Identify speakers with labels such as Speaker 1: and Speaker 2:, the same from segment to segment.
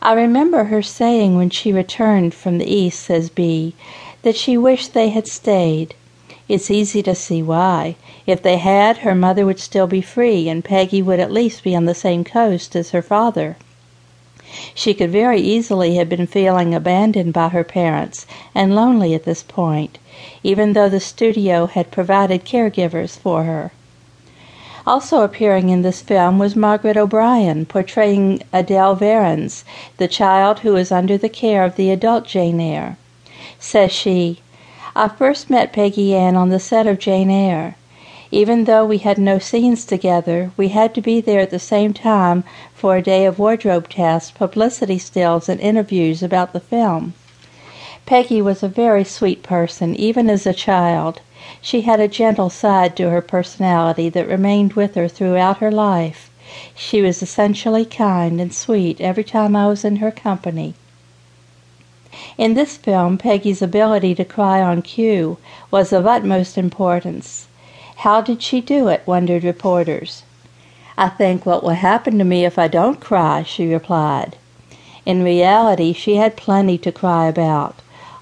Speaker 1: I remember her saying when she returned from the East, says B, that she wished they had stayed. It's easy to see why. If they had, her mother would still be free, and Peggy would at least be on the same coast as her father. She could very easily have been feeling abandoned by her parents and lonely at this point, even though the studio had provided caregivers for her. Also appearing in this film was Margaret O'Brien, portraying Adele Varens, the child who is under the care of the adult Jane Eyre. Says she, I first met Peggy Ann on the set of Jane Eyre. Even though we had no scenes together, we had to be there at the same time for a day of wardrobe tests, publicity stills, and interviews about the film. Peggy was a very sweet person, even as a child. She had a gentle side to her personality that remained with her throughout her life. She was essentially kind and sweet every time I was in her company. In this film, Peggy's ability to cry on cue was of utmost importance. How did she do it? wondered reporters. I think what will happen to me if I don't cry, she replied. In reality, she had plenty to cry about.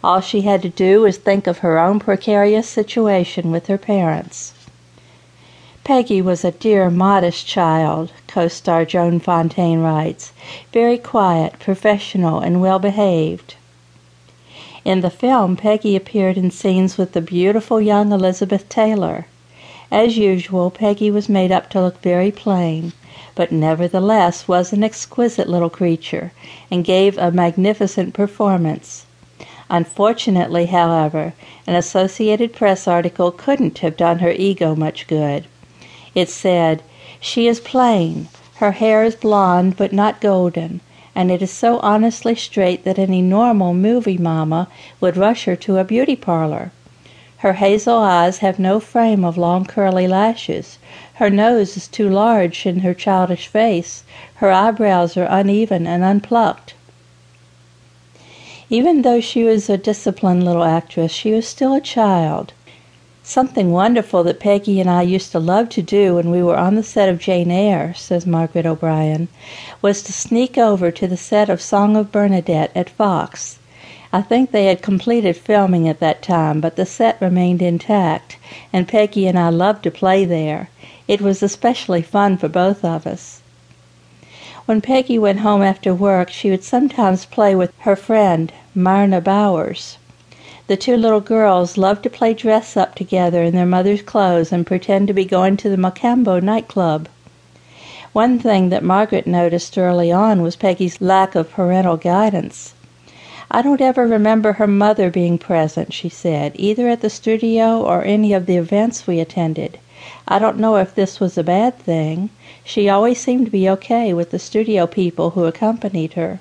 Speaker 1: All she had to do was think of her own precarious situation with her parents. Peggy was a dear, modest child, co star Joan Fontaine writes, very quiet, professional, and well behaved. In the film, Peggy appeared in scenes with the beautiful young Elizabeth Taylor. As usual, Peggy was made up to look very plain, but nevertheless was an exquisite little creature, and gave a magnificent performance. Unfortunately, however, an Associated Press article couldn't have done her ego much good. It said, She is plain. Her hair is blonde, but not golden, and it is so honestly straight that any normal movie mama would rush her to a beauty parlor. Her hazel eyes have no frame of long curly lashes. Her nose is too large in her childish face. Her eyebrows are uneven and unplucked. Even though she was a disciplined little actress, she was still a child. Something wonderful that Peggy and I used to love to do when we were on the set of Jane Eyre, says Margaret O'Brien, was to sneak over to the set of Song of Bernadette at Fox. I think they had completed filming at that time, but the set remained intact, and Peggy and I loved to play there. It was especially fun for both of us. When Peggy went home after work, she would sometimes play with her friend, Myrna Bowers. The two little girls loved to play dress up together in their mother's clothes and pretend to be going to the Mocambo nightclub. One thing that Margaret noticed early on was Peggy's lack of parental guidance. I don't ever remember her mother being present, she said, either at the studio or any of the events we attended. I don't know if this was a bad thing. She always seemed to be okay with the studio people who accompanied her.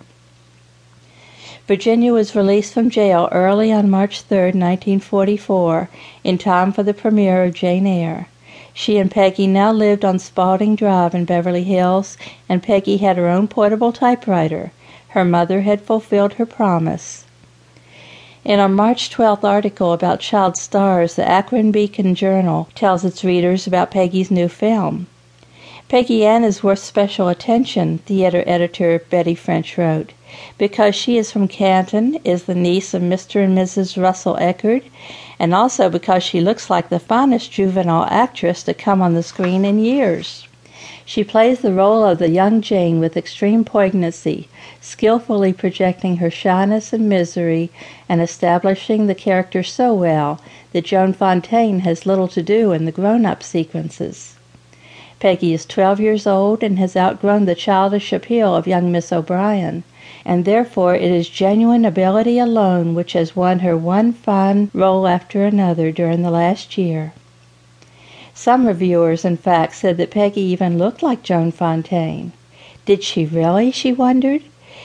Speaker 1: Virginia was released from jail early on March 3, 1944, in time for the premiere of Jane Eyre. She and Peggy now lived on Spalding Drive in Beverly Hills, and Peggy had her own portable typewriter. Her mother had fulfilled her promise. In a March 12th article about child stars, the Akron Beacon Journal tells its readers about Peggy's new film. Peggy Ann is worth special attention, theater editor Betty French wrote, because she is from Canton, is the niece of Mr. and Mrs. Russell Eckerd, and also because she looks like the finest juvenile actress to come on the screen in years. She plays the role of the young Jane with extreme poignancy, skillfully projecting her shyness and misery and establishing the character so well that Joan Fontaine has little to do in the grown up sequences. Peggy is 12 years old and has outgrown the childish appeal of young Miss O'Brien, and therefore it is genuine ability alone which has won her one fine role after another during the last year. Some reviewers, in fact, said that Peggy even looked like Joan Fontaine. Did she really? she wondered.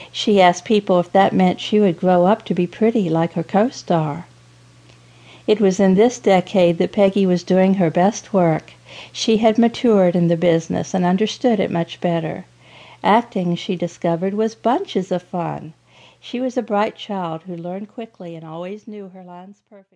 Speaker 1: She asked people if that meant she would grow up to be pretty like her co star. It was in this decade that Peggy was doing her best work. She had matured in the business and understood it much better. Acting, she discovered, was bunches of fun. She was a bright child who learned quickly and always knew her lines perfectly.